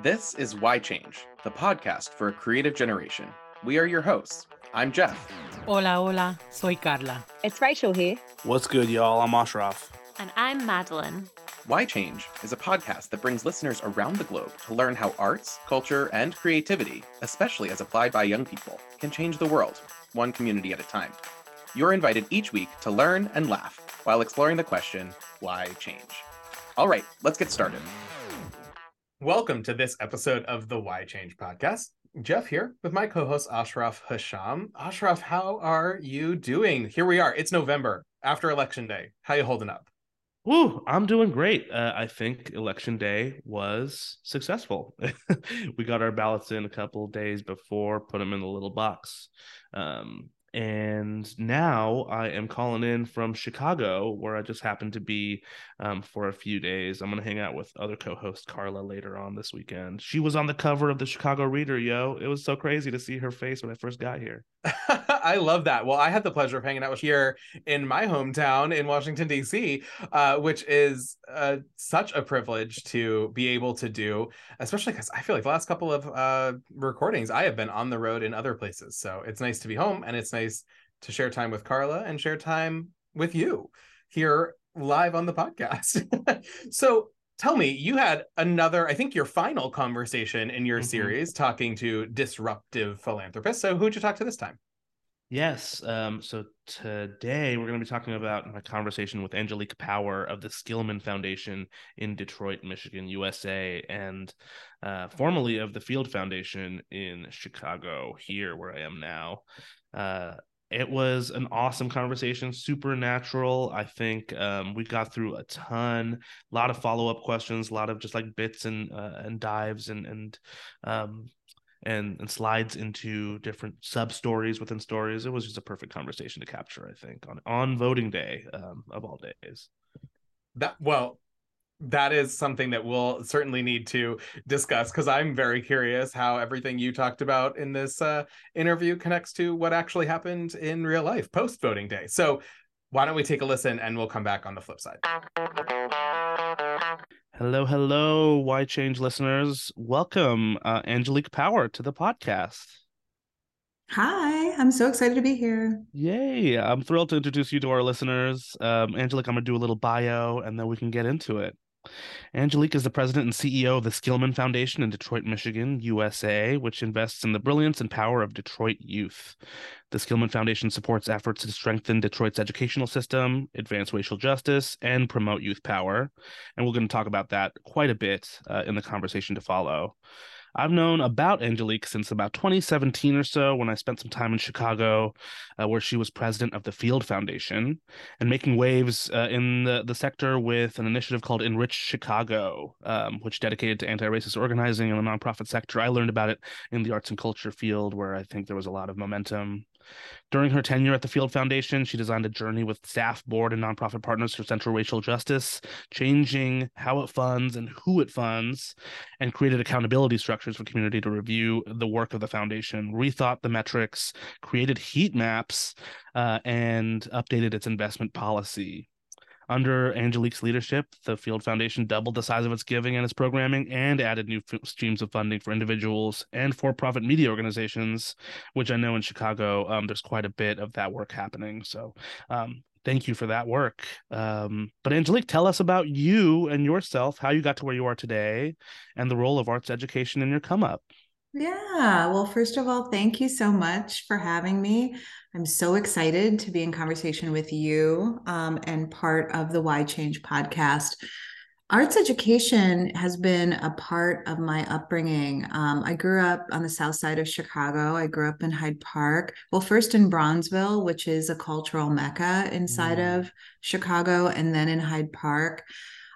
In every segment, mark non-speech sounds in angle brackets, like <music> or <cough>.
This is Why Change, the podcast for a creative generation. We are your hosts. I'm Jeff. Hola, hola, soy Carla. It's Rachel here. What's good, y'all? I'm Ashraf. And I'm Madeline. Why Change is a podcast that brings listeners around the globe to learn how arts, culture, and creativity, especially as applied by young people, can change the world, one community at a time. You're invited each week to learn and laugh while exploring the question, why change? All right, let's get started. Welcome to this episode of the Why Change podcast. Jeff here with my co-host Ashraf Hasham. Ashraf, how are you doing? Here we are. It's November after election day. How you holding up? Woo, I'm doing great. Uh, I think election day was successful. <laughs> we got our ballots in a couple days before, put them in the little box. Um, and now I am calling in from Chicago, where I just happened to be um, for a few days. I'm to hang out with other co host Carla later on this weekend. She was on the cover of the Chicago Reader, yo. It was so crazy to see her face when I first got here. <laughs> I love that. Well, I had the pleasure of hanging out here in my hometown in Washington, D.C., uh, which is uh, such a privilege to be able to do, especially because I feel like the last couple of uh, recordings, I have been on the road in other places. So it's nice to be home and it's nice to share time with Carla and share time with you here live on the podcast. <laughs> so tell me, you had another, I think your final conversation in your mm-hmm. series talking to disruptive philanthropists. So who'd you talk to this time? Yes. Um, so today we're going to be talking about my conversation with Angelique Power of the Skillman Foundation in Detroit, Michigan, USA, and uh, formerly of the Field Foundation in Chicago, here where I am now. Uh, it was an awesome conversation, super natural. I think um, we got through a ton, a lot of follow up questions, a lot of just like bits and uh, and dives and and um, and, and slides into different sub stories within stories. It was just a perfect conversation to capture, I think, on on voting day um, of all days. That well, that is something that we'll certainly need to discuss because I'm very curious how everything you talked about in this uh, interview connects to what actually happened in real life post voting day. So why don't we take a listen and we'll come back on the flip side. Hello, hello, Why Change listeners. Welcome, uh, Angelique Power, to the podcast. Hi, I'm so excited to be here. Yay. I'm thrilled to introduce you to our listeners. Um, Angelique, I'm going to do a little bio and then we can get into it. Angelique is the president and CEO of the Skillman Foundation in Detroit, Michigan, USA, which invests in the brilliance and power of Detroit youth. The Skillman Foundation supports efforts to strengthen Detroit's educational system, advance racial justice, and promote youth power. And we're going to talk about that quite a bit uh, in the conversation to follow. I've known about Angelique since about 2017 or so when I spent some time in Chicago, uh, where she was president of the Field Foundation and making waves uh, in the, the sector with an initiative called Enrich Chicago, um, which dedicated to anti racist organizing in the nonprofit sector. I learned about it in the arts and culture field, where I think there was a lot of momentum. During her tenure at the Field Foundation, she designed a journey with staff, board, and nonprofit partners for central racial justice, changing how it funds and who it funds, and created accountability structures for community to review the work of the foundation, rethought the metrics, created heat maps, uh, and updated its investment policy. Under Angelique's leadership, the Field Foundation doubled the size of its giving and its programming and added new f- streams of funding for individuals and for profit media organizations, which I know in Chicago, um, there's quite a bit of that work happening. So, um, thank you for that work. Um, but Angelique, tell us about you and yourself, how you got to where you are today, and the role of arts education in your come up. Yeah. Well, first of all, thank you so much for having me. I'm so excited to be in conversation with you um, and part of the Why Change podcast. Arts education has been a part of my upbringing. Um, I grew up on the south side of Chicago. I grew up in Hyde Park. Well, first in Bronzeville, which is a cultural mecca inside mm. of Chicago, and then in Hyde Park.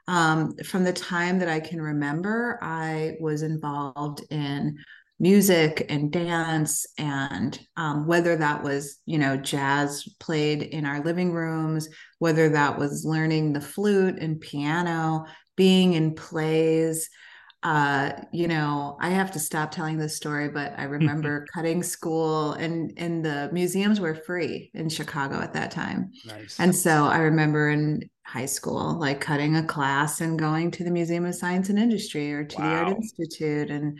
Um, from the time that I can remember, I was involved in music and dance and um, whether that was you know jazz played in our living rooms whether that was learning the flute and piano being in plays uh, you know, I have to stop telling this story, but I remember cutting school and and the museums were free in Chicago at that time. Nice. And so I remember in high school, like cutting a class and going to the Museum of Science and Industry or to the Art Institute. And,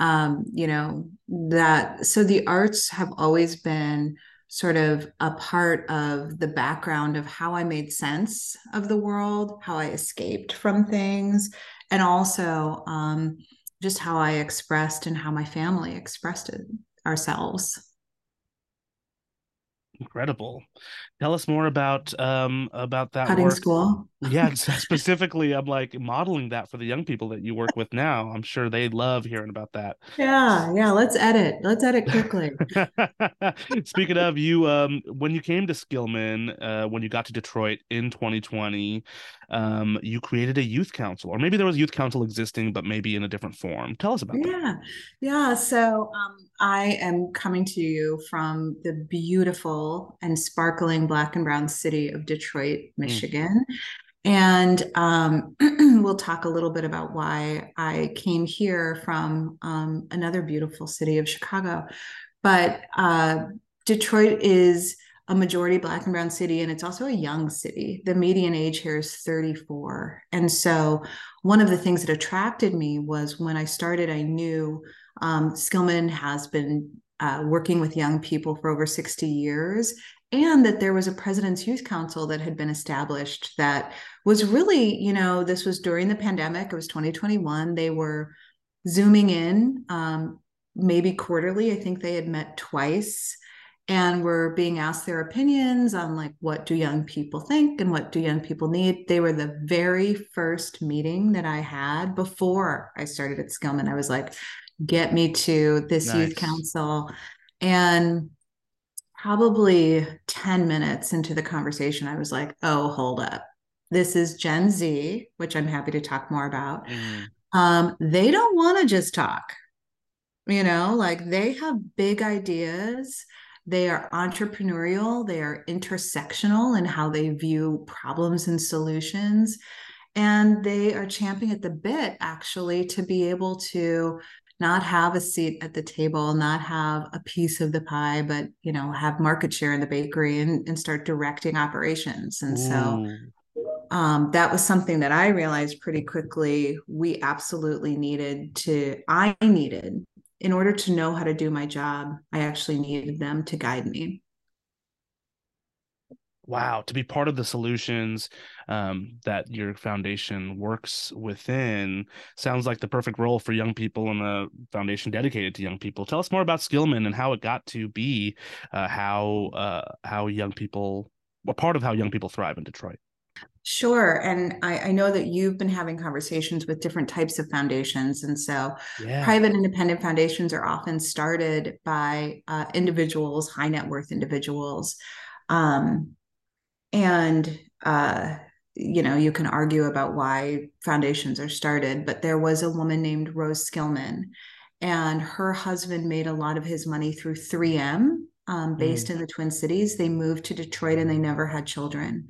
um, you know, that so the arts have always been sort of a part of the background of how I made sense of the world, how I escaped from things, and also um, just how I expressed and how my family expressed it ourselves. Incredible. Tell us more about um about that Cutting work. school. Yeah, <laughs> specifically, I'm like modeling that for the young people that you work with now. I'm sure they love hearing about that. Yeah, yeah. Let's edit. Let's edit quickly. <laughs> Speaking of you, um, when you came to Skillman, uh, when you got to Detroit in 2020, um, you created a youth council, or maybe there was youth council existing, but maybe in a different form. Tell us about that. Yeah, yeah. So um, I am coming to you from the beautiful and sparkling black and brown city of Detroit, Michigan. And um, <clears throat> we'll talk a little bit about why I came here from um, another beautiful city of Chicago. But uh, Detroit is a majority black and brown city, and it's also a young city. The median age here is 34. And so, one of the things that attracted me was when I started, I knew um, Skillman has been uh, working with young people for over 60 years, and that there was a President's Youth Council that had been established that was really, you know, this was during the pandemic, it was 2021. They were Zooming in um, maybe quarterly. I think they had met twice and were being asked their opinions on like what do young people think and what do young people need they were the very first meeting that i had before i started at skillman i was like get me to this Nice. youth council and probably 10 minutes into the conversation i was like oh hold up. This is gen z which i'm happy to talk more about. Mm, um, they don't want to just talk you know like they have big ideas. They are entrepreneurial. They are intersectional in how they view problems and solutions. And they are champing at the bit actually to be able to not have a seat at the table not have a piece of the pie but you know have market share in the bakery and, and start directing operations and so um, that was something that I realized pretty quickly. We absolutely needed to, I needed, in order to know how to do my job, I actually needed them to guide me. Wow, to be part of the solutions um, that your foundation works within sounds like the perfect role for young people and a foundation dedicated to young people. Tell us more about Skillman and how it got to be uh, how uh, how young people, a part of how young people thrive in Detroit. Sure. And I, I know that you've been having conversations with different types of foundations. And so Yeah, private independent foundations are often started by uh, individuals, high net worth individuals. Um, and, uh, you know, you can argue about why foundations are started, but there was a woman named Rose Skillman, and her husband made a lot of his money through 3M, um, based in the Twin Cities. They moved to Detroit and they never had children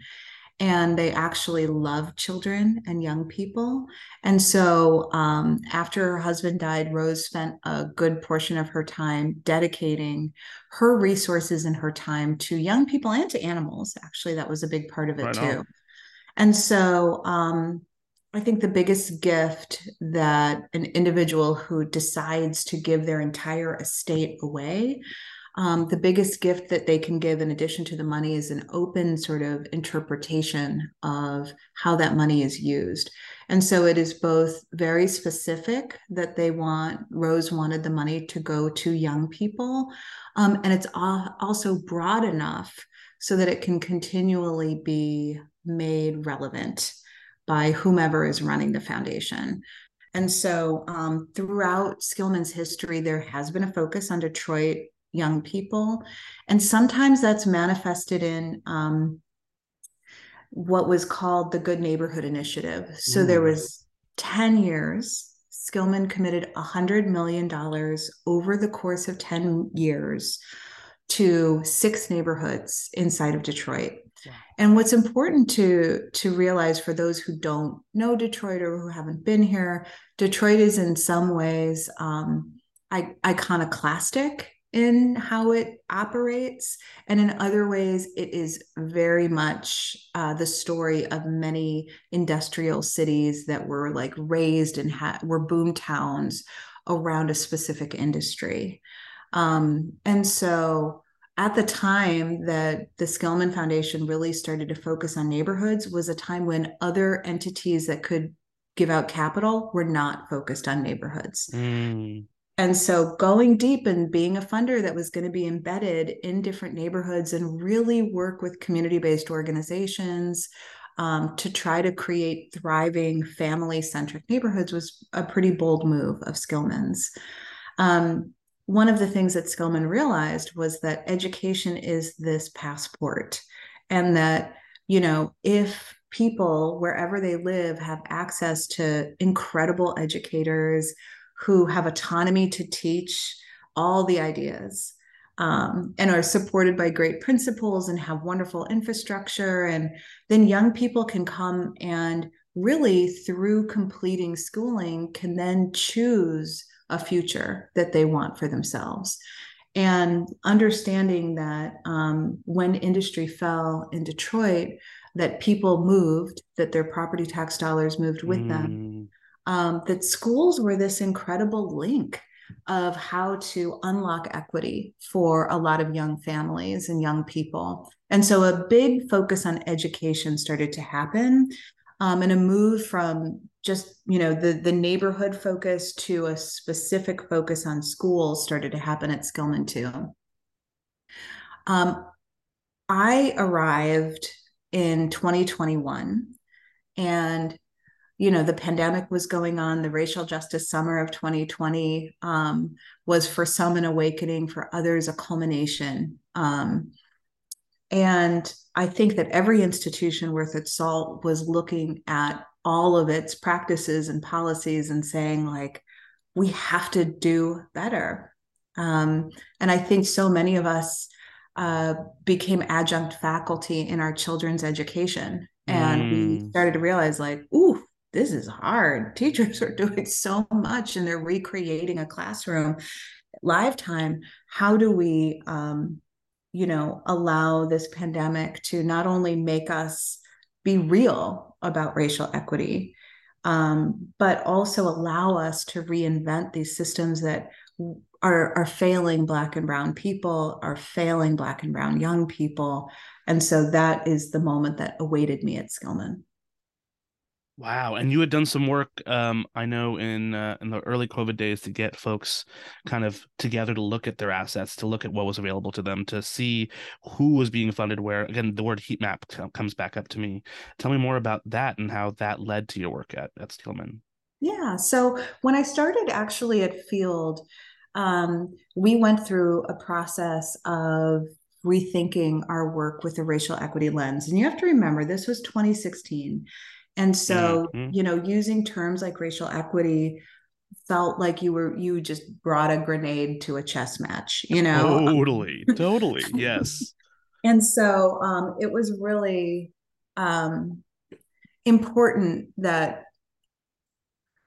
and they actually love children and young people. And so, um, after her husband died, Rose spent a good portion of her time dedicating her resources and her time to young people and to animals. Actually, that was a big part of it Right too. on. And so, um, I think the biggest gift that an individual who decides to give their entire estate away um, the biggest gift that they can give in addition to the money is an open sort of interpretation of how that money is used. And so it is both very specific that they want rose wanted the money to go to young people um, and it's also broad enough so that it can continually be made relevant by whomever is running the foundation. And so um, throughout skillman's history there has been a focus on detroit young people. And sometimes that's manifested in um, what was called the Good Neighborhood Initiative. So there was 10 years. Skillman committed $100 million over the course of 10 years to six neighborhoods inside of Detroit. And what's important to to realize for those who don't know Detroit or who haven't been here, Detroit is in some ways um, I, iconoclastic in how it operates, and in other ways, it is very much uh, the story of many industrial cities that were like raised and ha- were boom towns around a specific industry. Um, and so at the time that the Skillman Foundation really started to focus on neighborhoods was a time when other entities that could give out capital were not focused on neighborhoods. Mm. And so going deep and being a funder that was going to be embedded in different neighborhoods and really work with community-based organizations um, to try to create thriving family-centric neighborhoods was a pretty bold move of Skillman's. Um, one of the things that Skillman realized was that education is this passport, and that, you know, if people wherever they live have access to incredible educators who have autonomy to teach all the ideas um, and are supported by great principals and have wonderful infrastructure. And then young people can come and really, through completing schooling, can then choose a future that they want for themselves. And understanding that um, when industry fell in Detroit, that people moved, that their property tax dollars moved with mm. them, um, that schools were this incredible link of how to unlock equity for a lot of young families and young people. And so a big focus on education started to happen um, and a move from just you know the the neighborhood focus to a specific focus on schools started to happen at Skillman too. Um, I arrived in 2021, and you know the pandemic was going on. The racial justice summer of 2020 um, was for some an awakening, for others a culmination. Um, and I think that every institution worth its salt was looking at all of its practices and policies and saying like we have to do better um, and i think so many of us uh, became adjunct faculty in our children's education and mm. we started to realize like ooh this is hard <laughs> teachers are doing so much and they're recreating a classroom live time how do we um, you know allow this pandemic to not only make us be real about racial equity, um, but also allow us to reinvent these systems that are, are failing Black and Brown people, are failing Black and Brown young people. And so that is the moment that awaited me at Skillman. Wow, and you had done some work, um, I know, in uh, in the early COVID days to get folks kind of together to look at their assets, to look at what was available to them, to see who was being funded where. Again, the word heat map comes back up to me. Tell me more about that and how that led to your work at at Skillman. Yeah, so when I started actually at Field, um, we went through a process of rethinking our work with a racial equity lens, and you have to remember this was 2016 and so, mm-hmm. you know, using terms like racial equity felt like you were you just brought a grenade to a chess match, you know. Totally, totally. <laughs> Yes. And so um it was really um important that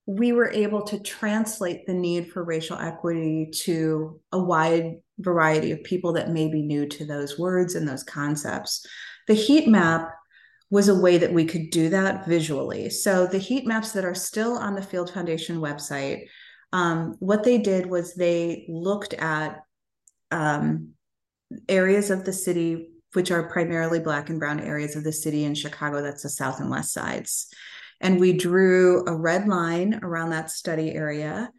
we were able to translate the need for racial equity to a wide variety of people that may be new to those words and those concepts. The heat map was a way that we could do that visually. So the heat maps that are still on the Field Foundation website, um, what they did was they looked at um, areas of the city which are primarily black and brown areas of the city in Chicago. That's the south and west sides. And we drew a red line around that study area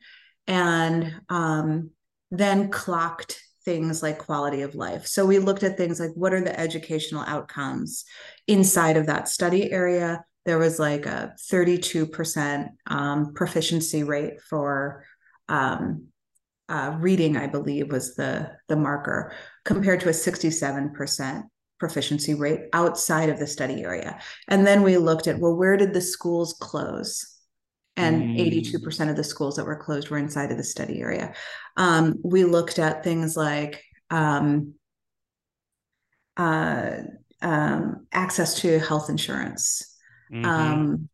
and um, then clocked things like quality of life. So we looked at things like what are the educational outcomes inside of that study area. There was like a 32% um, proficiency rate for um, uh, reading, I believe, was the, the marker, compared to a 67% proficiency rate outside of the study area. And then we looked at, well, where did the schools close? And mm. 82% of the schools that were closed were inside of the study area. Um, we looked at things like um, uh, um, access to health insurance, Mhm. um,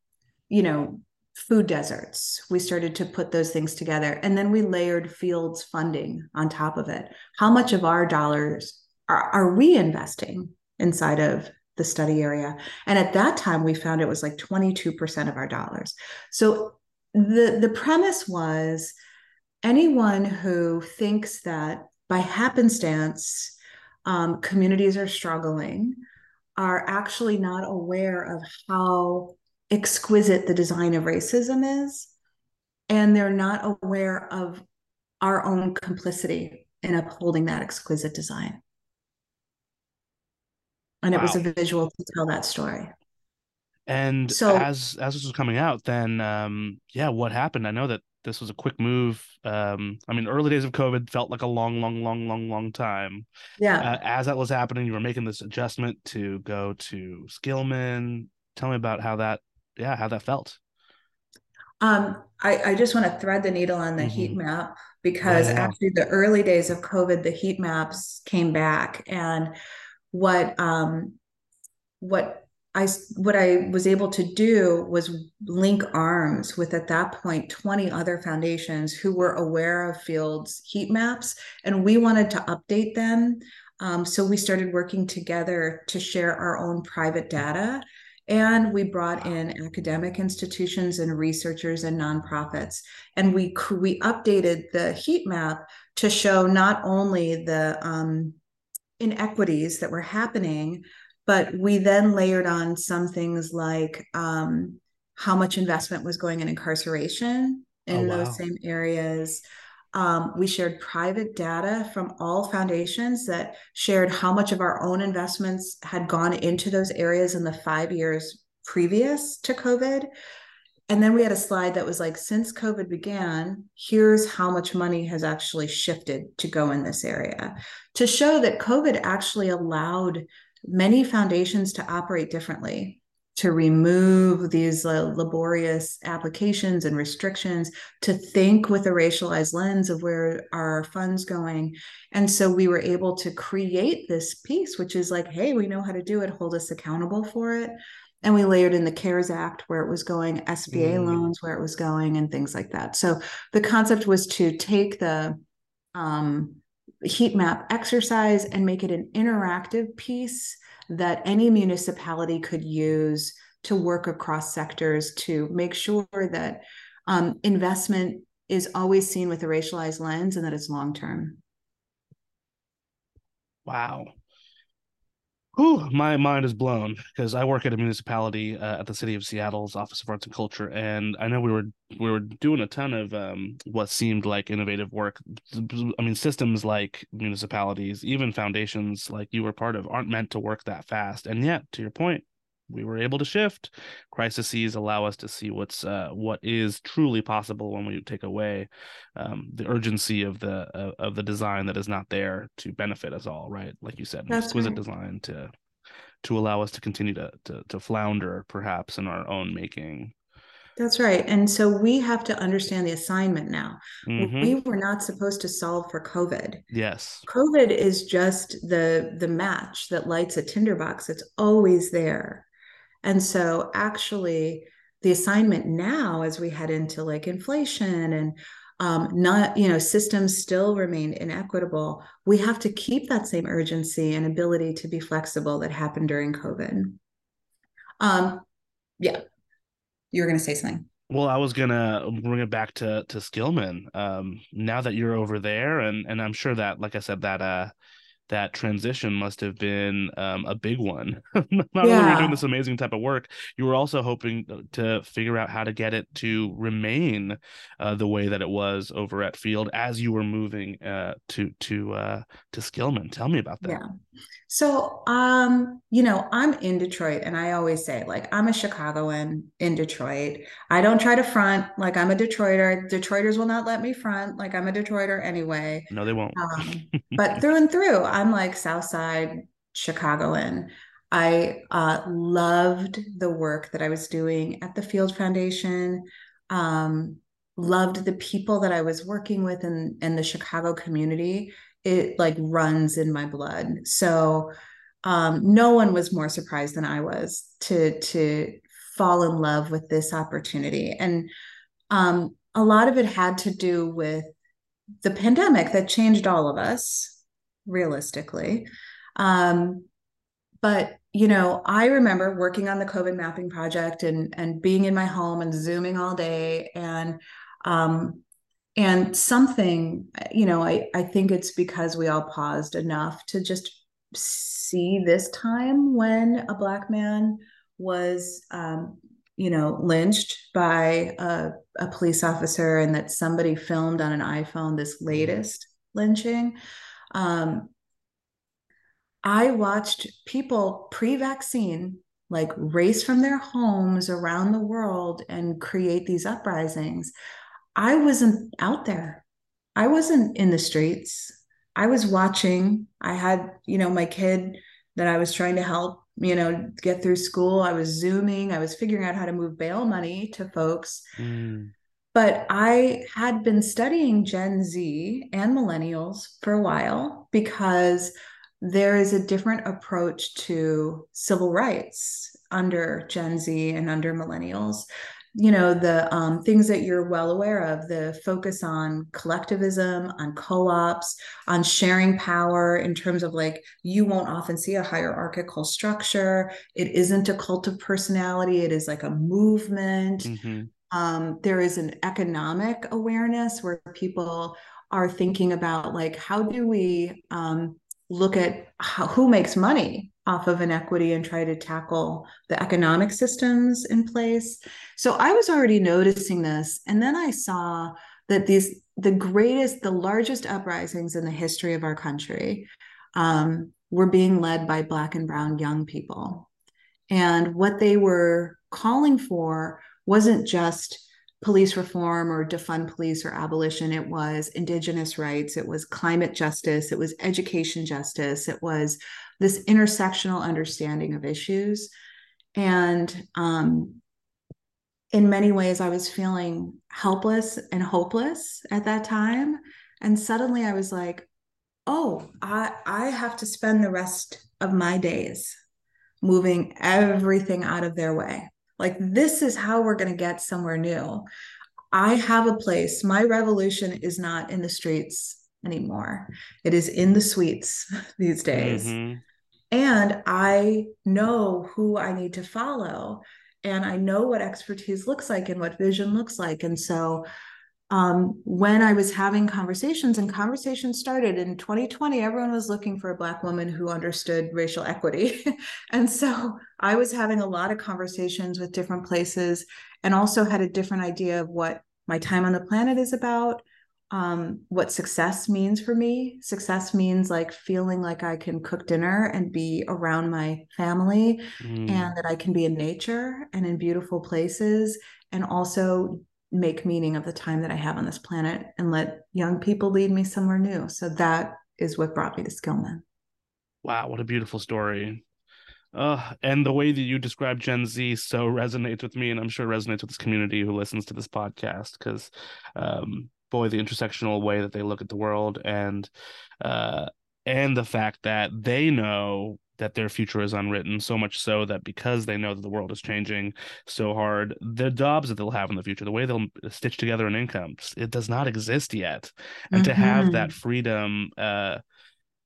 you know, food deserts. We started to put those things together. And then we layered Field's funding on top of it. How much of our dollars are, are we investing inside of the study area? And at that time, we found it was like 22% of our dollars. So the, the premise was anyone who thinks that by happenstance, um, communities are struggling are actually not aware of how exquisite the design of racism is and they're not aware of our own complicity in upholding that exquisite design and it was a visual to tell that story And So- as as this was coming out, then um, yeah, what happened? I know that this was a quick move. Um, I mean, early days of COVID felt like a long, long, long, long, long time. yeah Uh, as that was happening, you were making this adjustment to go to Skillman. Tell me about how that, yeah, how that felt. Um, I, I just want to thread the needle on the heat Mhm. map because Yeah, actually the early days of COVID, the heat maps came back and what um what I what I was able to do was link arms with at that point 20 other foundations who were aware of Field's heat maps and we wanted to update them. Um, so we started working together to share our own private data and we brought in academic institutions and researchers and nonprofits and we we updated the heat map to show not only the um, inequities that were happening but we then layered on some things like um, how much investment was going in incarceration in Oh, those same areas um, we shared private data from all foundations that shared how much of our own investments had gone into those areas in the five years previous to COVID. And then we had a slide that was like, since COVID began, here's how much money has actually shifted to go in this area to show that COVID actually allowed many foundations to operate differently, to remove these uh, laborious applications and restrictions, to think with a racialized lens of where our funds going. And so we were able to create this piece, which is like, hey, we know how to do it, hold us accountable for it. And we layered in the CARES Act where it was going, SBA Mm. loans where it was going, and things like that. So the concept was to take the um, heat map exercise and make it an interactive piece that any municipality could use to work across sectors to make sure that um, investment is always seen with a racialized lens and that it's long term. Wow. Whew, my mind is blown because I work at a municipality uh, at the city of Seattle's Office of Arts and Culture, and I know we were we were doing a ton of um, what seemed like innovative work. I mean, systems like municipalities, even foundations like you were part of, aren't meant to work that fast. And yet, to your point, we were able to shift. Crises allow us to see what's uh, what is truly possible when we take away um, the urgency of the uh, of the design that is not there to benefit us all. Right, like you said, That's exquisite right. design to to allow us to continue to, to to flounder, perhaps in our own making. That's right. And so we have to understand the assignment now. Mhm. We were not supposed to solve for COVID. Yes. COVID is just the the match that lights a tinderbox. It's always there. And so actually the assignment now as we head into like inflation and um, not, you know, systems still remain inequitable. We have to keep that same urgency and ability to be flexible that happened during COVID. Um, yeah, you were going to say something. Well, I was gonna bring it back to to Skillman. Um, now that you're over there, and and I'm sure that, like I said, that uh that transition must have been um a big one. <laughs> Not only were you doing this amazing type of work, you were also hoping to figure out how to get it to remain uh, the way that it was over at Field as you were moving uh to to uh to Skillman. Tell me about that. Yeah. So, um, you know, I'm in Detroit and I always say like I'm a Chicagoan in Detroit. I don't try to front like I'm a Detroiter. Detroiters will not let me front like I'm a Detroiter anyway. No, they won't. Um, <laughs> but through and through, I'm like Southside Chicagoan. I uh, loved the work that I was doing at the Field Foundation. Um, loved the people that I was working with in, in the Chicago community. It like runs in my blood. So um, no one was more surprised than I was to to fall in love with this opportunity. And um, a lot of it had to do with the pandemic that changed all of us, realistically. Um, but you know, I remember working on the COVID mapping project and and being in my home and zooming all day and um, and something you know I, I think it's because we all paused enough to just see this time when a black man was um, you know lynched by a, a, police officer and that somebody filmed on an iphone this mm-hmm. latest lynching um, i watched people pre-vaccine like race from their homes around the world and create these uprisings I wasn't out there. I wasn't in the streets. I was watching. I had, you know, my kid that I was trying to help, you know, get through school. I was Zooming. I was figuring out how to move bail money to folks. Mm. But I had been studying Gen Z and millennials for a while because there is a different approach to civil rights under Gen Z and under millennials. You know the um, things that you're well aware of the focus on collectivism on co-ops on sharing power in terms of like you won't often see a hierarchical structure. It isn't a cult of personality. It is like a movement. Mm-hmm. Um, there is an economic awareness where people are thinking about like how do we um, look at how, who makes money off of inequity and try to tackle the economic systems in place. So I was already noticing this. And then I saw that these, the greatest, the largest uprisings in the history of our country um, were being led by Black and Brown young people. And what they were calling for wasn't just police reform or defund police or abolition. It was indigenous rights, it was climate justice, it was education justice, it was this intersectional understanding of issues. And um, in many ways, I was feeling helpless and hopeless at that time. And suddenly I was like, oh, I, I have to spend the rest of my days moving everything out of their way. Like, this is how we're going to get somewhere new. I have a place. My revolution is not in the streets anymore, it is in the suites <laughs> these days. Mm-hmm. And I know who I need to follow. And I know what expertise looks like and what vision looks like. And so um, when I was having conversations and conversations started in 2020, everyone was looking for a Black woman who understood racial equity. <laughs> and so I was having a lot of conversations with different places and also had a different idea of what my time on the planet is about, um, what success means for me. Success means like feeling like I can cook dinner and be around my family mm. and that I can be in nature and in beautiful places and also make meaning of the time that I have on this planet and let young people lead me somewhere new. So that is what brought me to Skillman. Wow, what a beautiful story. Uh, and the way that you describe Gen Z so resonates with me, and I'm sure resonates with this community who listens to this podcast because, um, boy, the intersectional way that they look at the world and, uh, and the fact that they know that their future is unwritten so much so that because they know that the world is changing so hard the jobs that they'll have in the future the way they'll stitch together an income it does not exist yet and mm-hmm. to have that mm-hmm. freedom uh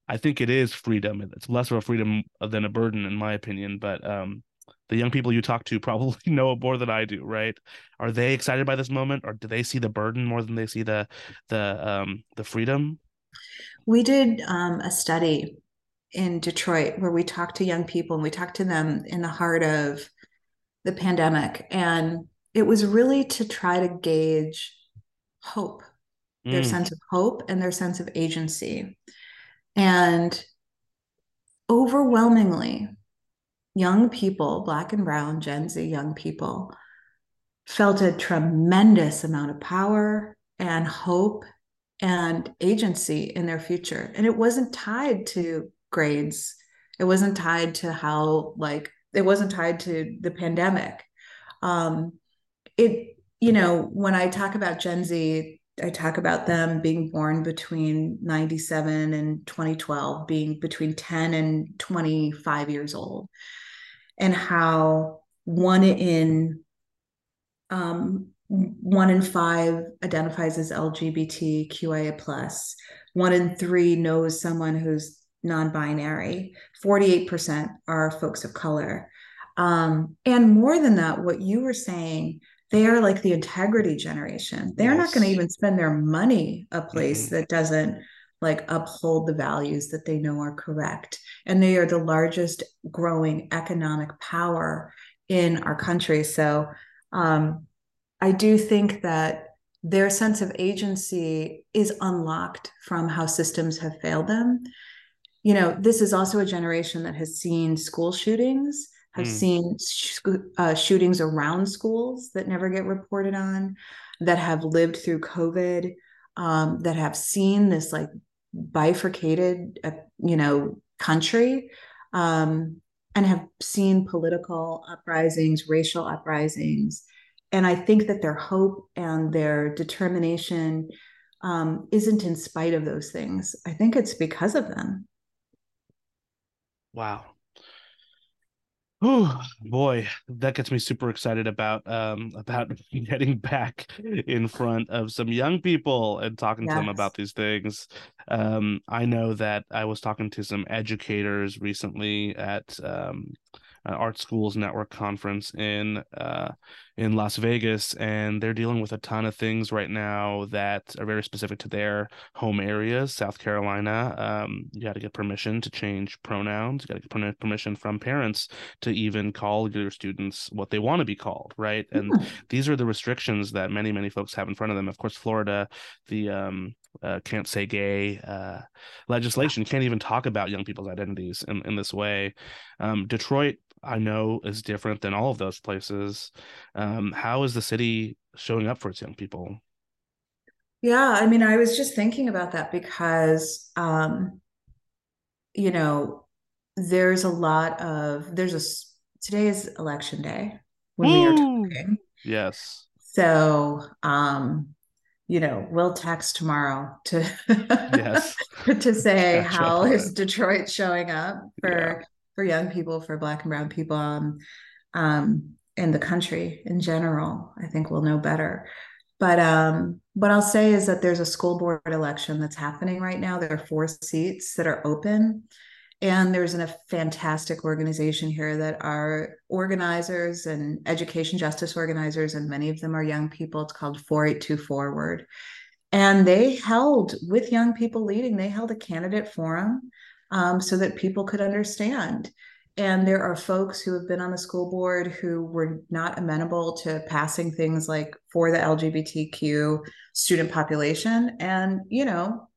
i think it is freedom it's less of a freedom than a burden in my opinion but um the young people you talk to <laughs> probably know more than I do, right? Are they excited by this moment, or do they see the burden more than they see the the um, the freedom? We did um, a study in Detroit where we talked to young people and we talked to them in the heart of the pandemic. And it was really to try to gauge hope, mm. their sense of hope and their sense of agency. And overwhelmingly, young people, Black and Brown, Gen Z young people, felt a tremendous amount of power and hope and agency in their future. And it wasn't tied to grades. It wasn't tied to how like it wasn't tied to the pandemic. Um, it you know when I talk about Gen Z, I talk about them being born between 97 and 2012, being between 10 and 25 years old, and how one in um, one in five identifies as LGBTQIA plus. One in three knows someone who's non-binary. 48% are folks of color. Um, and more than that, what you were saying, they are like the integrity generation. They're yes. not going to even spend their money a place mm-hmm. that doesn't like uphold the values that they know are correct. And they are the largest growing economic power in our country. So um, I do think that their sense of agency is unlocked from how systems have failed them. You know, this is also a generation that has seen school shootings, have mm. seen sh- uh, shootings around schools that never get reported on, that have lived through COVID, um, that have seen this like bifurcated, uh, you know, country. Um, and have seen political uprisings, racial uprisings, and I think that their hope and their determination um, isn't in spite of those things. I think it's because of them. Wow. Oh boy, that gets me super excited about um about <laughs> getting back in front of some young people and talking yes. to them about these things. Um, I know that I was talking to some educators recently at um, uh, Art Schools Network conference in uh, in Las Vegas, and they're dealing with a ton of things right now that are very specific to their home areas. South Carolina, um, you got to get permission to change pronouns. You got to get permission from parents to even call your students what they want to be called, right? And mm-hmm. these are the restrictions that many many folks have in front of them. Of course, Florida, the um, uh, can't say gay uh, legislation can't even talk about young people's identities in, in this way. Um, Detroit I know is different than all of those places. Um, how is the city showing up for its young people? Yeah, I mean, I was just thinking about that because, um, you know, there's a lot of there's a today is election day when we are talking. Yes. So, um, you know, we'll text tomorrow to yes <laughs> to say how is Detroit showing up for yeah for young people, for Black and Brown people, um, um, in the country in general. I think we'll know better. But um, what I'll say is that there's a school board election that's happening right now. There are four seats that are open. And there's a fantastic organization here that are organizers and education justice organizers, and many of them are young people. It's called 482 Forward. And they held, with young people leading, they held a candidate forum um, so that people could understand. And there are folks who have been on the school board who were not amenable to passing things like for the LGBTQ student population. And, you know,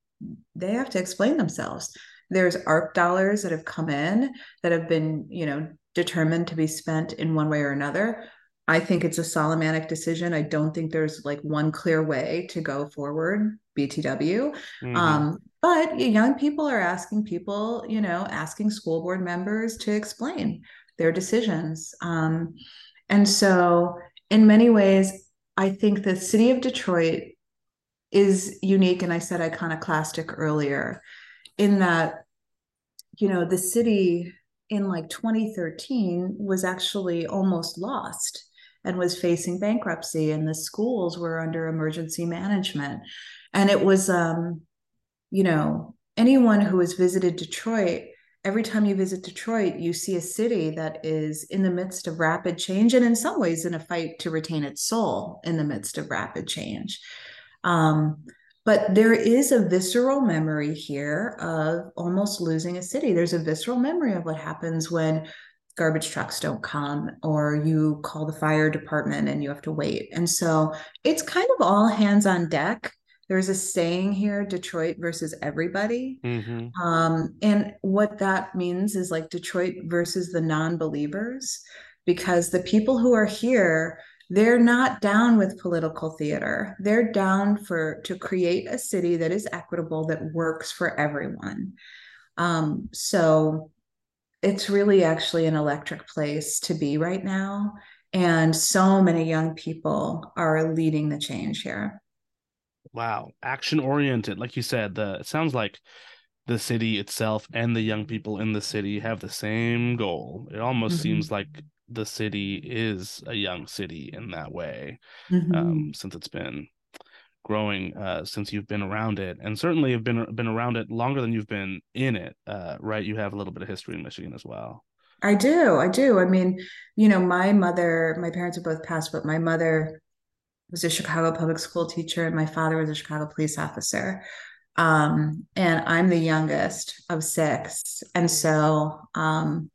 they have to explain themselves. There's ARP dollars that have come in that have been, you know, determined to be spent in one way or another. I think it's a Solomonic decision. I don't think there's like one clear way to go forward, BTW. Mm-hmm. Um, but young people are asking people, you know, asking school board members to explain their decisions. Um, and so, in many ways, I think the city of Detroit is unique. And I said iconoclastic earlier, in that, you know, the city in like 2013 was actually almost lost and was facing bankruptcy and the schools were under emergency management. And it was um you know anyone who has visited detroit every time you visit detroit you see a city that is in the midst of rapid change and in some ways in a fight to retain its soul in the midst of rapid change. Um, but there is a visceral memory here of almost losing a city. There's a visceral memory of what happens when garbage trucks don't come or you call the fire department and you have to wait. And so it's kind of all hands on deck. There's a saying here Detroit versus everybody. Mm-hmm. Um, and what that means is like Detroit versus the non believers, because the people who are here, they're not down with political theater. They're down for to create a city that is equitable, that works for everyone. Um, so it's really actually an electric place to be right now. And so many young people are leading the change here. Wow, action oriented, like you said. The it sounds like the city itself and the young people in the city have the same goal. It almost mm-hmm. seems like the city is a young city in that way, mm-hmm. um, since it's been growing uh, since you've been around it, and certainly have been been around it longer than you've been in it. Uh, right? You have a little bit of history in Michigan as well. I do. I do. I mean, you know, my mother, my parents are both passed, but my mother was a Chicago public school teacher, and my father was a Chicago police officer. Um, and I'm the youngest of six. And so, um,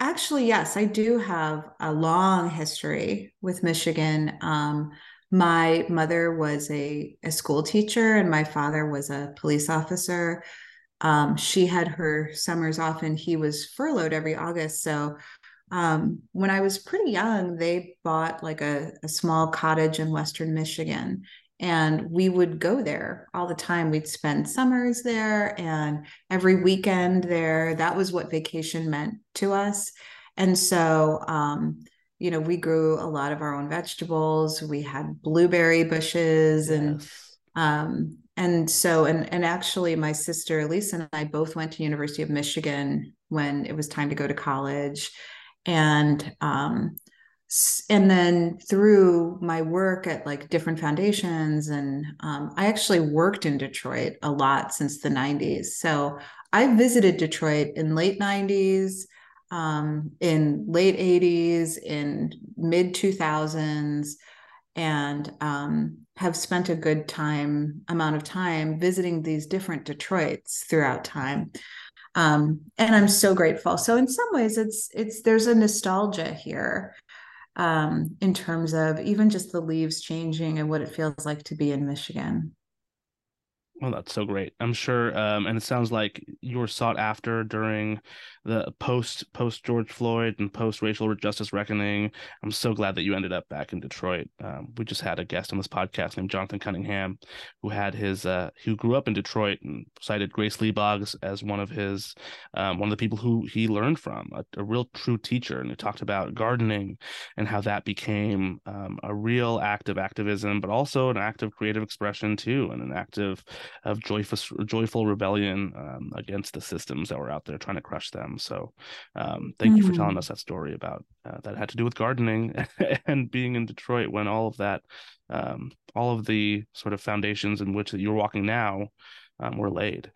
actually, yes, I do have a long history with Michigan. Um, my mother was a, a school teacher, and my father was a police officer. Um, she had her summers off, and he was furloughed every August. So um, when I was pretty young, they bought like a, a small cottage in Western Michigan and we would go there all the time we'd spend summers there and every weekend there that was what vacation meant to us and so um, you know we grew a lot of our own vegetables. We had blueberry bushes yes. and um, and so and and actually my sister lisa and i both went to university of michigan when it was time to go to college. And um, and then through my work at like different foundations and um, i actually worked in detroit a lot since the 90s so i visited detroit in late 90s um, in late 80s in mid 2000s and um, have spent a good time amount of time visiting these different detroits throughout time um, and i'm so grateful so in some ways it's it's there's a nostalgia here um, in terms of even just the leaves changing and what it feels like to be in Michigan. Well, that's so great. I'm sure, um, and it sounds like you were sought after during the post post George Floyd and post racial justice reckoning. I'm so glad that you ended up back in Detroit. Um, we just had a guest on this podcast named Jonathan Cunningham, who had his uh, who grew up in Detroit and cited Grace Lee Boggs as one of his um, one of the people who he learned from, a, a, real true teacher, and he talked about gardening and how that became um, a real act of activism, but also an act of creative expression too, and an act of of joyful joyful rebellion um, against the systems that were out there trying to crush them. So, um, thank mm-hmm. you for telling mm. us that story about uh, that had to do with gardening <laughs> and being in Detroit when all of that, um, all of the sort of foundations in which you're walking now um, were laid.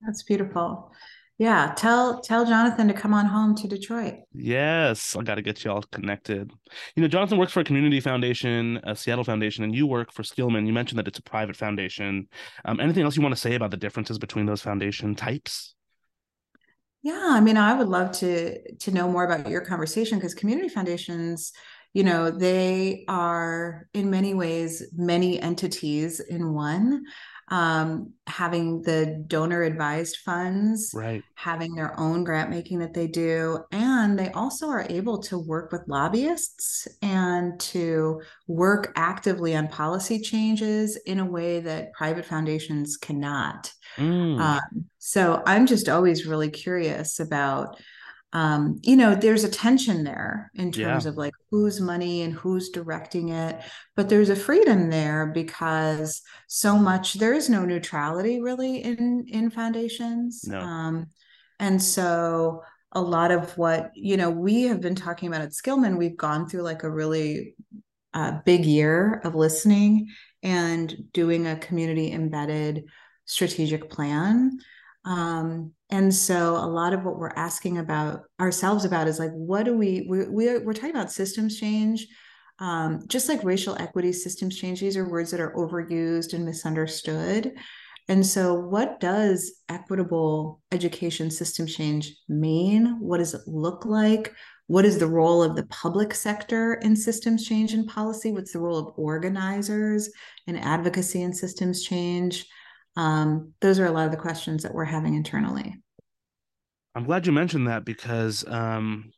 That's beautiful. Yeah, tell tell Jonathan to come on home to Detroit. Yes, I got to get you all connected. You know, Jonathan works for a community foundation, a Seattle foundation, and you work for Skillman. You mentioned that it's a private foundation. Um, anything else you want to say about the differences between those foundation types? Yeah, I mean, I would love to to know more about your conversation because community foundations, you know, they are in many ways many entities in one um, having the donor advised funds, right. having their own grant making that they do. And they also are able to work with lobbyists and to work actively on policy changes in a way that private foundations cannot. Mm. Um, so I'm just always really curious about um, you know, there's a tension there in terms yeah. of like whose money and who's directing it, but there's a freedom there because so much there is no neutrality really in in foundations. No. Um, and so a lot of what you know we have been talking about at Skillman, we've gone through like a really uh, big year of listening and doing a community embedded strategic plan. Um, and so a lot of what we're asking about ourselves about is like what do we we, we we're talking about systems change um, just like racial equity systems change these are words that are overused and misunderstood and so what does equitable education system change mean? What does it look like? What is the role of the public sector in systems change and policy? What's the role of organizers in advocacy and systems change? Um, those are a lot of the questions that we're having internally. I'm glad you mentioned that because um,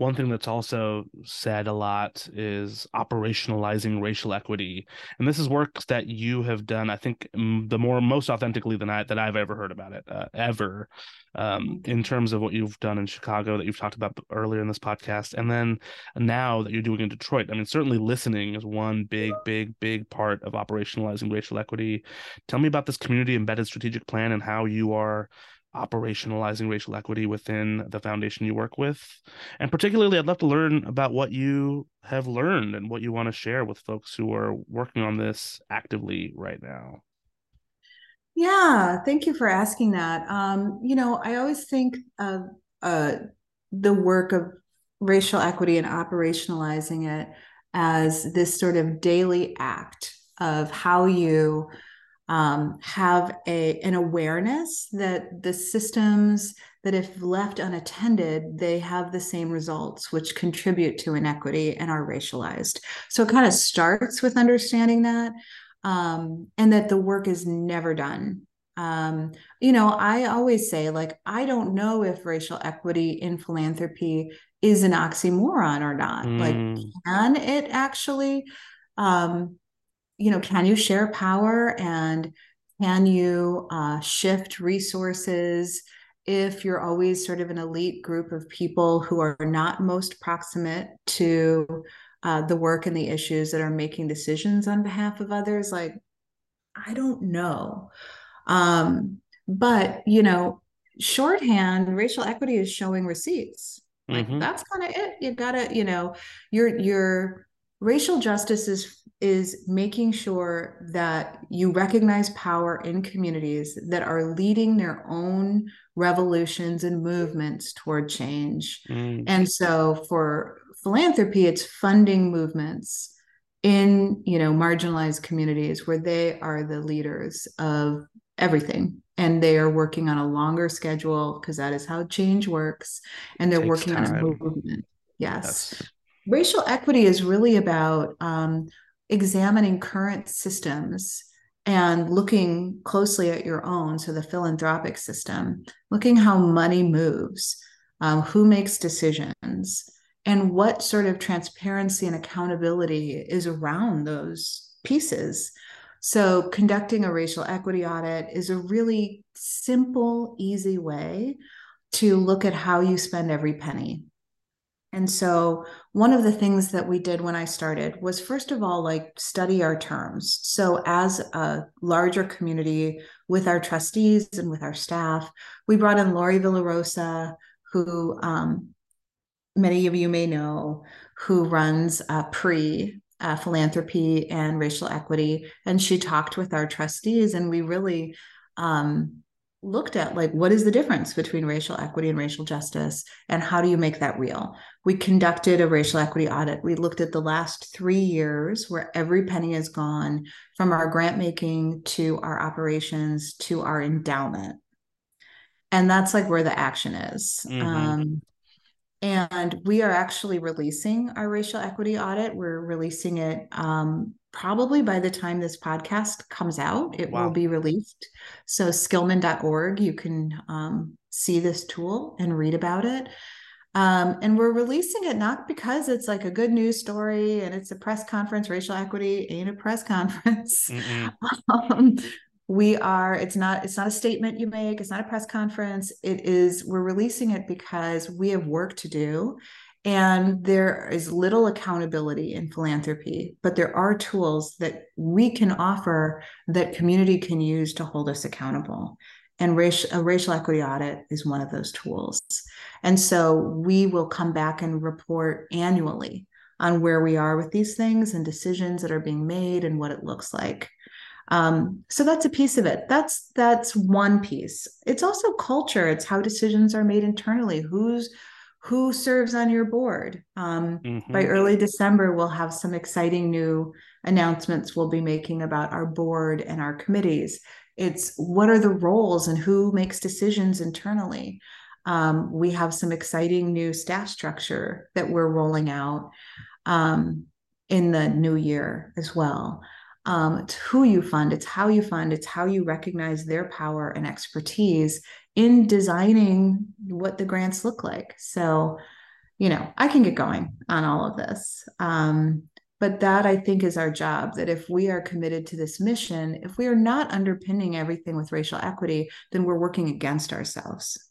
one thing that's also said a lot is operationalizing racial equity, and this is work that you have done. I think the more most authentically than I that I've ever heard about it uh, ever, um, in terms of what you've done in Chicago that you've talked about earlier in this podcast, and then now that you're doing in Detroit. I mean, certainly listening is one big, big, big part of operationalizing racial equity. Tell me about this community embedded strategic plan and how you are operationalizing racial equity within the foundation you work with. And particularly, I'd love to learn about what you have learned and what you want to share with folks who are working on this actively right now. Yeah, thank you for asking that. Um, you know, I always think of uh, the work of racial equity and operationalizing it as this sort of daily act of how you um, have a an awareness that the systems that if left unattended they have the same results which contribute to inequity and are racialized. So it kind of starts with understanding that um, and that the work is never done. Um, you know i always say like i don't know if racial equity in philanthropy is an oxymoron or not. Mm. like can it actually? Um, you know, can you share power and can you uh, shift resources if you're always sort of an elite group of people who are not most proximate to uh, the work and the issues that are making decisions on behalf of others? Like, I don't know. Um, but, you know, shorthand, racial equity is showing receipts. Like mm-hmm. that's kind of it. You gotta, you know, your your racial justice is is making sure that you recognize power in communities that are leading their own revolutions and movements toward change. Mm. And so for philanthropy, it's funding movements in, you know, marginalized communities where they are the leaders of everything and they are working on a longer schedule because that is how change works and they're working time. on a movement. Yes. yes. Racial equity is really about um, examining current systems and looking closely at your own, so the philanthropic system, looking how money moves, um, who makes decisions, and what sort of transparency and accountability is around those pieces. So, conducting a racial equity audit is a really simple, easy way to look at how you spend every penny. And so, one of the things that we did when I started was first of all, like study our terms. So, as a larger community with our trustees and with our staff, we brought in Lori Villarosa, who um, many of you may know, who runs uh, PRE, uh, philanthropy and racial equity. And she talked with our trustees, and we really um, looked at like what is the difference between racial equity and racial justice and how do you make that real? We conducted a racial equity audit. We looked at the last three years where every penny has gone from our grant making to our operations to our endowment. And that's like where the action is. Mm-hmm. um, and we are actually releasing our racial equity audit. We're releasing it um, probably by the time this podcast comes out, it wow. will be released. So, skillman.org, you can um, see this tool and read about it. Um, and we're releasing it not because it's like a good news story and it's a press conference. Racial equity ain't a press <laughs> conference. um, we are. It's not. It's not a statement you make. It's not a press conference. It is. We're releasing it because we have work to do, and there is little accountability in philanthropy, but there are tools that we can offer that community can use to hold us accountable. And a racial equity audit is one of those tools. And so we will come back and report annually on where we are with these things and decisions that are being made and what it looks like. Um, so that's a piece of it. That's that's one piece. It's also culture. It's how decisions are made internally. Who's who serves on your board. Um, mm-hmm. By early December, we'll have some exciting new announcements we'll be making about our board and our committees. It's what are the roles and who makes decisions internally. Um, we have some exciting new staff structure that we're rolling out um, in the new year as well. Um, it's who you fund, it's how you fund, it's how you recognize their power and expertise in designing what the grants look like. So you know, I can get going on all of this. Um, but that I think is our job that if we are committed to this mission, if we are not underpinning everything with racial equity, then we're working against ourselves.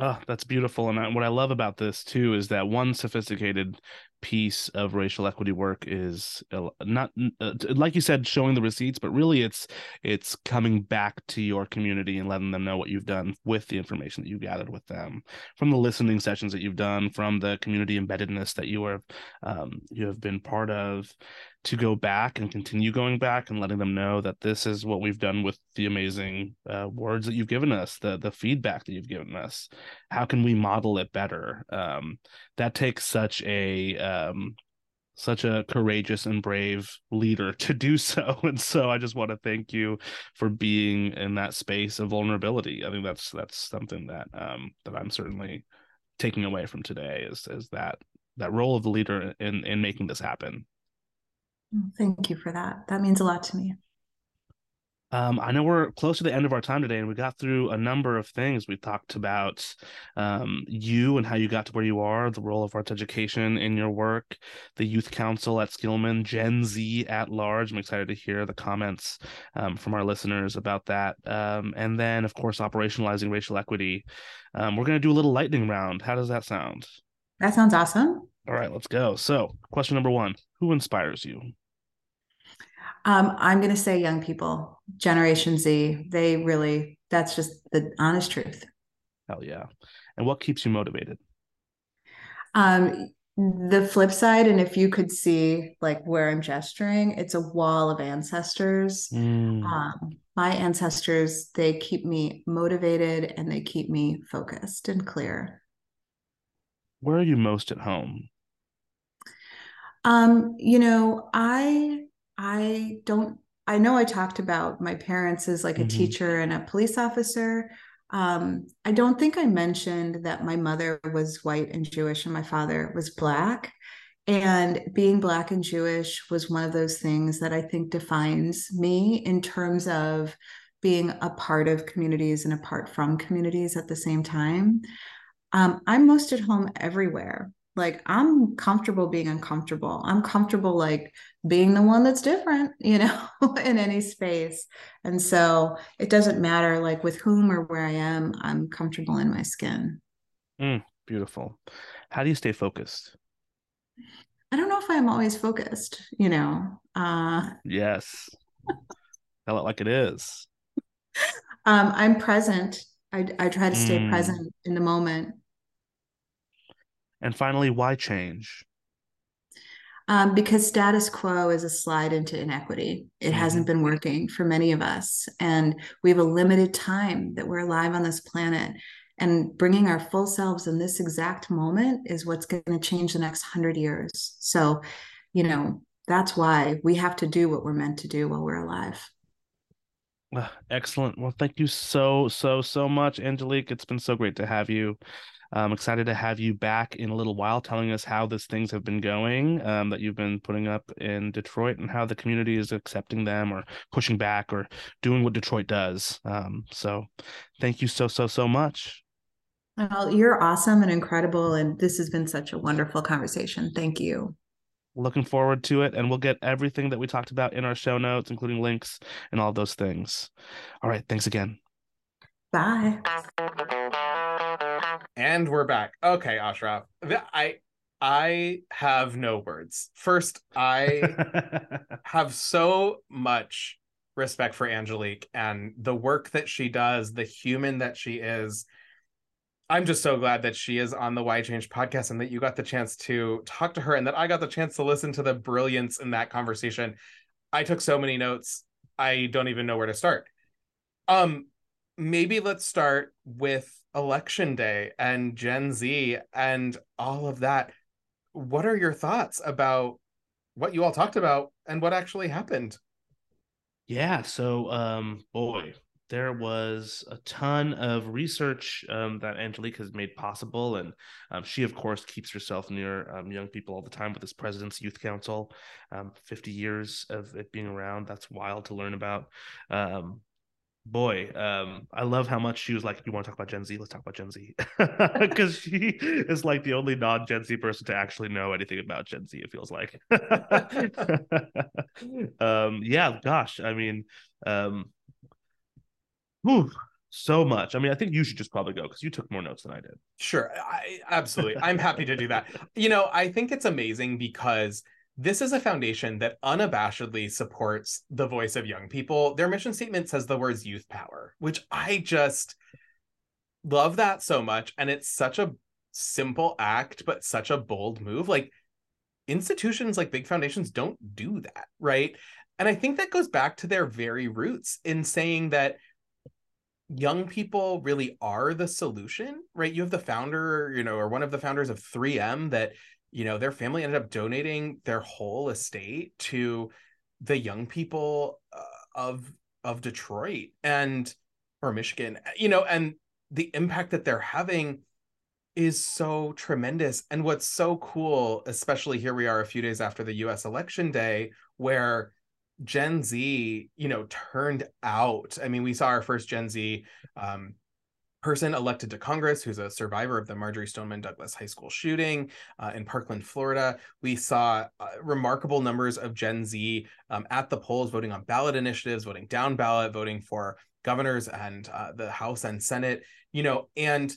Oh, that's beautiful. And what I love about this too is that one sophisticated piece of racial equity work is uh, not uh, like you said showing the receipts but really it's it's coming back to your community and letting them know what you've done with the information that you gathered with them from the listening sessions that you've done from the community embeddedness that you are um, you have been part of to go back and continue going back and letting them know that this is what we've done with the amazing uh, words that you've given us, the the feedback that you've given us. How can we model it better? Um, that takes such a um, such a courageous and brave leader <laughs> to do so and so i just want to thank you for being in that space of vulnerability i think that's that's something that um that i'm certainly taking away from today is is that that role of the leader in in making this happen Thank you for that. That means a lot to me. Um, I know we're close to the end of our time today, and we got through a number of things. We talked about um, you and how you got to where you are, the role of arts education in your work, the youth council at Skillman, Gen Z at large. I'm excited to hear the comments um, from our listeners about that. Um, and then, of course, operationalizing racial equity. Um, we're going to do a little lightning round. How does that sound? That sounds awesome. All right, let's go. So, question number one Who inspires you? Um, I'm going to say young people, Generation Z. They really, that's just the honest truth. Hell yeah. And what keeps you motivated? Um, the flip side, and if you could see like where I'm gesturing, it's a wall of ancestors. Mm. Um, my ancestors, they keep me motivated and they keep me focused and clear. Where are you most at home? Um, you know, I I don't I know I talked about my parents as like a mm-hmm. teacher and a police officer. Um, I don't think I mentioned that my mother was white and Jewish and my father was black. And being black and Jewish was one of those things that I think defines me in terms of being a part of communities and apart from communities at the same time. Um, I'm most at home everywhere like i'm comfortable being uncomfortable. I'm comfortable like being the one that's different you know <laughs> in any space. And so it doesn't matter like with whom or where i am i'm comfortable in my skin. Mm, beautiful. How do you stay focused? I don't know if i'm always focused you know uh yes. Tell it like it is. <laughs> Um i'm present. I, I try to stay mm. present in the moment and finally, why change? Um, because status quo is a slide into inequity. It mm-hmm. hasn't been working for many of us. And we have a limited time that we're alive on this planet. And bringing our full selves in this exact moment is what's going to change the next hundred years. So, you know, that's why we have to do what we're meant to do while we're alive. excellent. Well, thank you so, so, so much, Angelique. It's been so great to have you. I'm excited to have you back in a little while telling us how these things have been going um, that you've been putting up in Detroit and how the community is accepting them or pushing back or doing what Detroit does. Um, so thank you so, so, so much. Well, you're awesome and incredible. And this has been such a wonderful conversation. Thank you. Looking forward to it. And we'll get everything that we talked about in our show notes, including links and all those things. All right. Thanks again. Bye. And we're back. Okay, Ashraf. I I have no words. First, I <laughs> have so much respect for Angelique and the work that she does, the human that she is. I'm just so glad that she is on the Why Change podcast and that you got the chance to talk to her and that I got the chance to listen to the brilliance in that conversation. I took so many notes. I don't even know where to start. Um maybe let's start with election day and Gen Z and all of that. What are your thoughts about what you all talked about and what actually happened? Yeah, so um boy, there was a ton of research um, that Angelique has made possible. And um, she, of course, keeps herself near um, young people all the time with this President's Youth Council. Um, 50 years of it being around, that's wild to learn about. Boy, um, I love how much she was like, "You want to talk about Gen Z? Let's talk about Gen Z," <laughs> because she is like the only non Gen Z person to actually know anything about Gen Z. It feels like. <laughs> um, yeah, gosh, I mean, um, whew, so much. I mean, I think you should just probably go because you took more notes than I did. Sure, I, absolutely. I'm happy to do that. You know, I think it's amazing because this is a foundation that unabashedly supports the voice of young people. Their mission statement says the words youth power, which I just love that so much. And it's such a simple act, but such a bold move. Like institutions like big foundations don't do that, right? And I think that goes back to their very roots in saying that young people really are the solution, right? You have the founder, you know, or one of the founders of 3M that you know their family ended up donating their whole estate to the young people uh, of of Detroit and or Michigan you know and the impact that they're having is so tremendous. And what's so cool especially here we are a few days after the US election day where Gen Z you know turned out. I mean we saw our first Gen Z um, person elected to Congress who's a survivor of the Marjory Stoneman Douglas High School shooting uh, in Parkland, Florida. We saw uh, remarkable numbers of Gen Z um, at the polls voting on ballot initiatives, voting down ballot, voting for governors and uh, the House and Senate, you know, and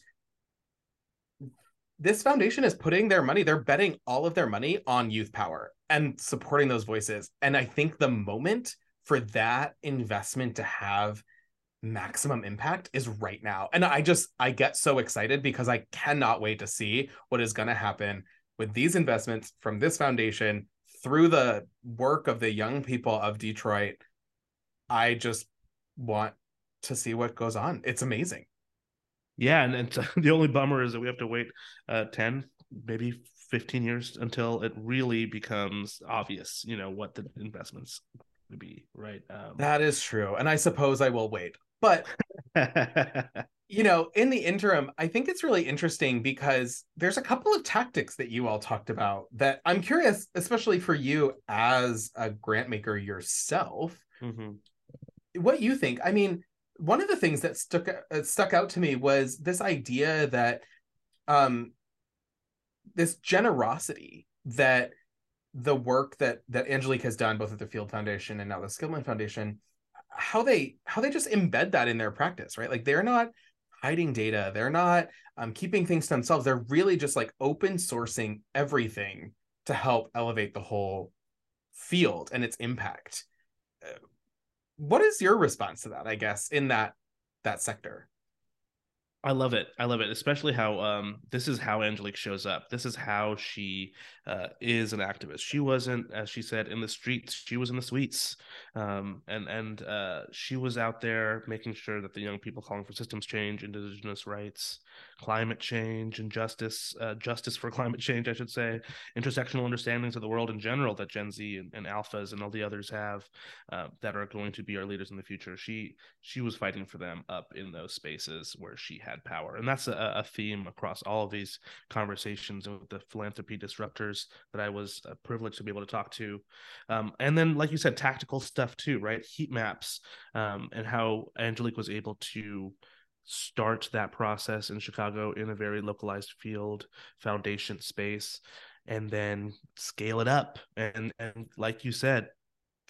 this foundation is putting their money, they're betting all of their money on youth power and supporting those voices. And I think the moment for that investment to have maximum impact is right now. And I just I get so excited because I cannot wait to see what is going to happen with these investments from this foundation through the work of the young people of Detroit. I just want to see what goes on. It's amazing. Yeah, and, and <laughs> the only bummer is that we have to wait uh 10 maybe 15 years until it really becomes obvious, you know, what the investments would be, right? Um, that is true. And I suppose I will wait. But <laughs> you know, in the interim, I think it's really interesting because there's a couple of tactics that you all talked about that I'm curious, especially for you as a grant maker yourself, mm-hmm. what you think. I mean, one of the things that stuck uh, stuck out to me was this idea that um this generosity that the work that that Angelique has done both at the Field Foundation and now the Skillman Foundation how they how they just embed that in their practice right? Like they're not hiding data. They're not um, keeping things to themselves. They're really just like open sourcing everything to help elevate the whole field and its impact. Uh, what is your response to that i guess in that that sector I love it. I love it, especially how um, this is how Angelique shows up. This is how she uh, is an activist. She wasn't, as she said, in the streets. She was in the suites, um, and and uh, she was out there making sure that the young people calling for systems change, indigenous rights, climate change, and justice, uh, justice for <laughs> climate change, I should say, intersectional understandings of the world in general that Gen Z and, and Alphas and all the others have uh, that are going to be our leaders in the future. She she was fighting for them up in those spaces where she had power. And that's a, a theme across all of these conversations with the philanthropy disruptors that I was uh, privileged to be able to talk to. Um, and then, like you said, tactical stuff too, right? Heat maps um, and how Angelique was able to start that process in Chicago in a very localized field foundation space and then scale it up. And and like you said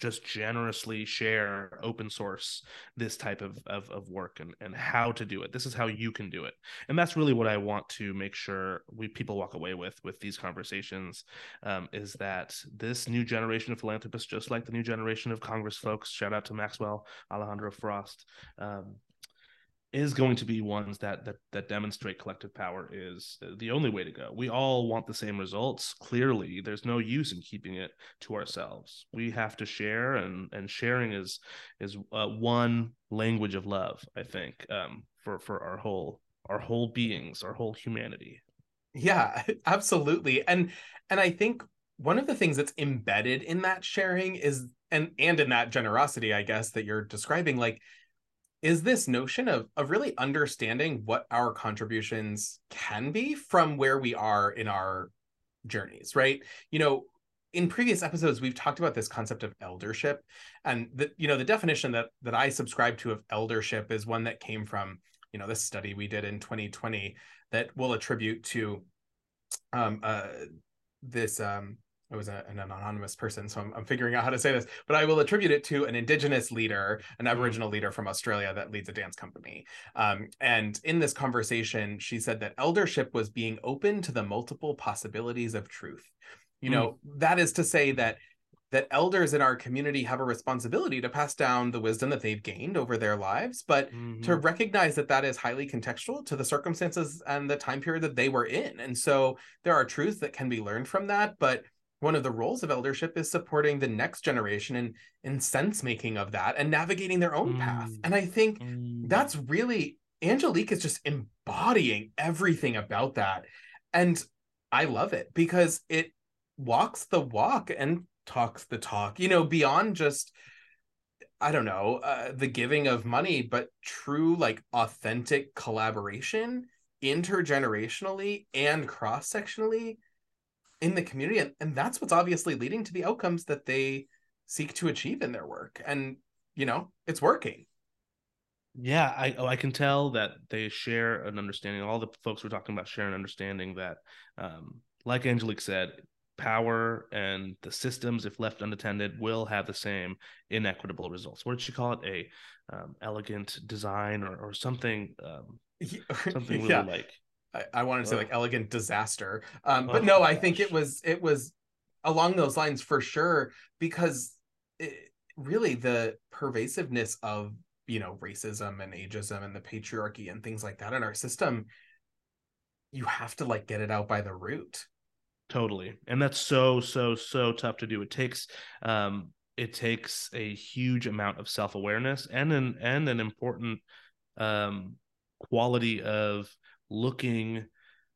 just generously share open source this type of, of, of work and, and how to do it. This is how you can do it. And that's really what i want to make sure we people walk away with with these conversations um, is that this new generation of philanthropists just like the new generation of congress folks shout out to maxwell alejandro frost um, is going to be ones that that that demonstrate collective power is the only way to go. We all want the same results. Clearly, there's no use in keeping it to ourselves. We have to share, and and sharing is is uh, one language of love. I think um, for for our whole our whole beings, our whole humanity. Yeah, <laughs> absolutely. And and I think one of the things that's embedded in that sharing is and and in that generosity, I guess that you're describing, like is this notion of of really understanding what our contributions can be from where we are in our journeys right? You know in previous episodes we've talked about this concept of eldership and the you know the definition that that I subscribe to of eldership is one that came from you know this study we did in 2020 that we'll attribute to um uh this um it was a, an anonymous person, so I'm, I'm, figuring out how to say this, but I will attribute it to an indigenous leader, an mm-hmm. Aboriginal leader from Australia that leads a dance company. Um, and in this conversation, she said that eldership was being open to the multiple possibilities of truth. You mm. know, that is to say that that elders in our community have a responsibility to pass down the wisdom that they've gained over their lives, but mm-hmm. to recognize that that is highly contextual to the circumstances and the time period that they were in. And so there are truths that can be learned from that, but one of the roles of eldership is supporting the next generation and in, in sense making of that and navigating their own mm. path. And I think mm. that's really Angelique is just embodying everything about that. And I love it because it walks the walk and talks the talk, you know, beyond just I don't know, uh, the giving of money, but true like authentic collaboration intergenerationally and cross-sectionally in the community and, and that's what's obviously leading to the outcomes that they seek to achieve in their work. And you know it's working. Yeah i oh, i can tell that they share an understanding. All the folks we're talking about share an understanding that um, like angelique said power and the systems if left unattended will have the same inequitable results. What did she call it? A um, elegant design or, or something um, <laughs> something really like I, I wanted to say like elegant disaster. Um, but oh, no, I think it was it was along those lines for sure because it, really the pervasiveness of you know racism and ageism and the patriarchy and things like that in our system you have to like get it out by the root. Totally. And that's so so so tough to do. It takes um it takes a huge amount of self-awareness and an and an important um quality of looking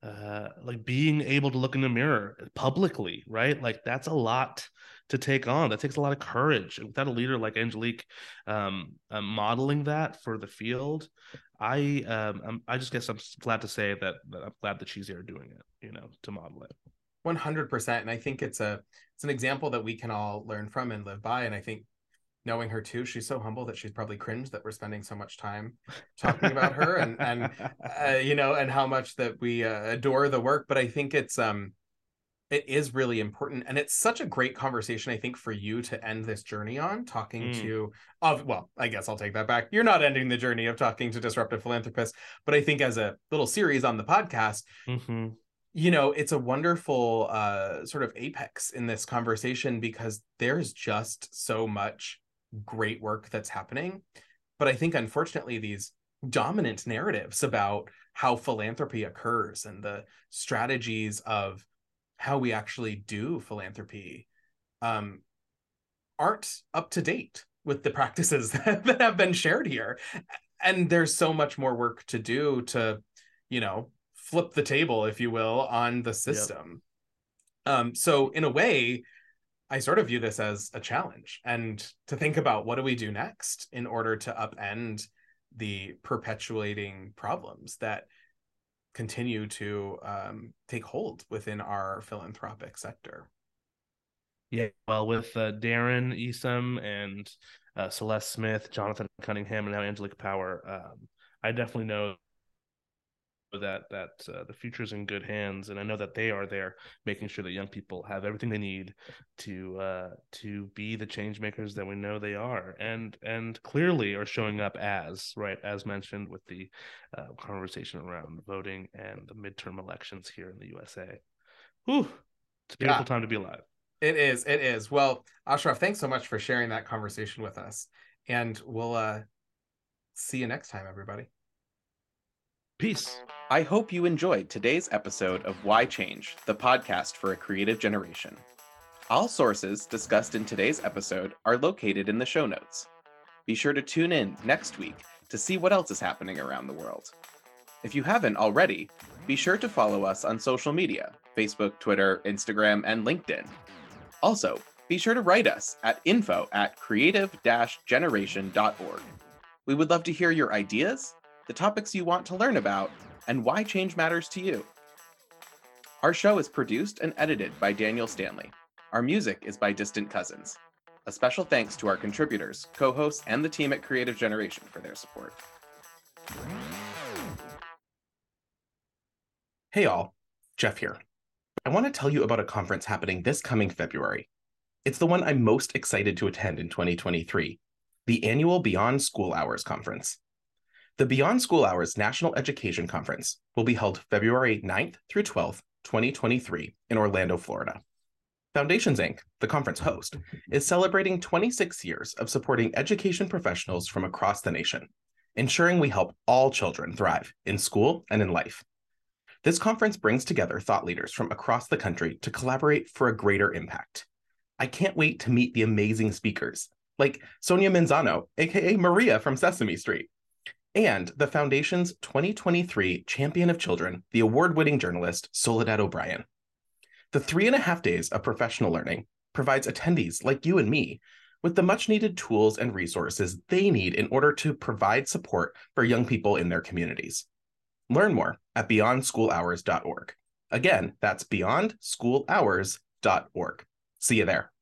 uh like being able to look in the mirror publicly right? Like that's a lot to take on. That takes a lot of courage. And without a leader like angelique um, um modeling that for the field i um i just guess i'm glad to say that, that i'm glad that she's here doing it you know to model it. 100% and i think it's a it's an example that we can all learn from and live by. And i think knowing her too she's so humble that she's probably cringed that we're spending so much time talking about her and and <laughs> uh, you know and how much that we uh, adore the work but i think it's um it is really important and it's such a great conversation i think for you to end this journey on talking mm. to of well i guess i'll take that back you're not ending the journey of talking to disruptive philanthropists but i think as a little series on the podcast mm-hmm. you know it's a wonderful uh sort of apex in this conversation because there's just so much great work that's happening. But I think, unfortunately, these dominant narratives about how philanthropy occurs and the strategies of how we actually do philanthropy um, aren't up to date with the practices that, <laughs> that have been shared here. And there's so much more work to do to, you know, flip the table, if you will, on the system. Yep. Um, so in a way, I sort of view this as a challenge and to think about what do we do next in order to upend the perpetuating problems that continue to um, take hold within our philanthropic sector. Yeah, well, with uh, Darren Isom and uh, Celeste Smith, Jonathan Cunningham, and now Angelique Power, um, I definitely know that that uh, the future is in good hands and i know that they are there making sure that young people have everything they need to uh to be the change makers that we know they are and and clearly are showing up as right as mentioned with the uh, conversation around voting and the midterm elections here in the usa Whew, it's a beautiful yeah. time to be alive. It is it is. Well ashraf thanks so much for sharing that conversation with us and we'll uh see you next time everybody Peace. I hope you enjoyed today's episode of Why Change, the podcast for a creative generation. All sources discussed in today's episode are located in the show notes. Be sure to tune in next week to see what else is happening around the world. If you haven't already, be sure to follow us on social media Facebook, Twitter, Instagram, and LinkedIn. Also, be sure to write us at info at creative generation.org. We would love to hear your ideas the topics you want to learn about, and why change matters to you. Our show is produced and edited by Daniel Stanley. Our music is by Distant Cousins. A special thanks to our contributors, co hosts, and the team at Creative Generation for their support. Hey, all. Jeff here. I want to tell you about a conference happening this coming February. It's the one I'm most excited to attend in 2023 the annual Beyond School Hours Conference. The Beyond School Hours National Education Conference will be held February 9th through 12th, 2023, in Orlando, Florida. Foundations Inc., the conference host, is celebrating 26 years of supporting education professionals from across the nation, ensuring we help all children thrive in school and in life. This conference brings together thought leaders from across the country to collaborate for a greater impact. I can't wait to meet the amazing speakers, like Sonia Manzano, aka Maria from Sesame Street, and the Foundation's 2023 Champion of Children, the award winning journalist Soledad O'Brien. The three and a half days of professional learning provides attendees like you and me with the much needed tools and resources they need in order to provide support for young people in their communities. Learn more at beyondschoolhours.org. Again, that's beyondschoolhours.org. See you there.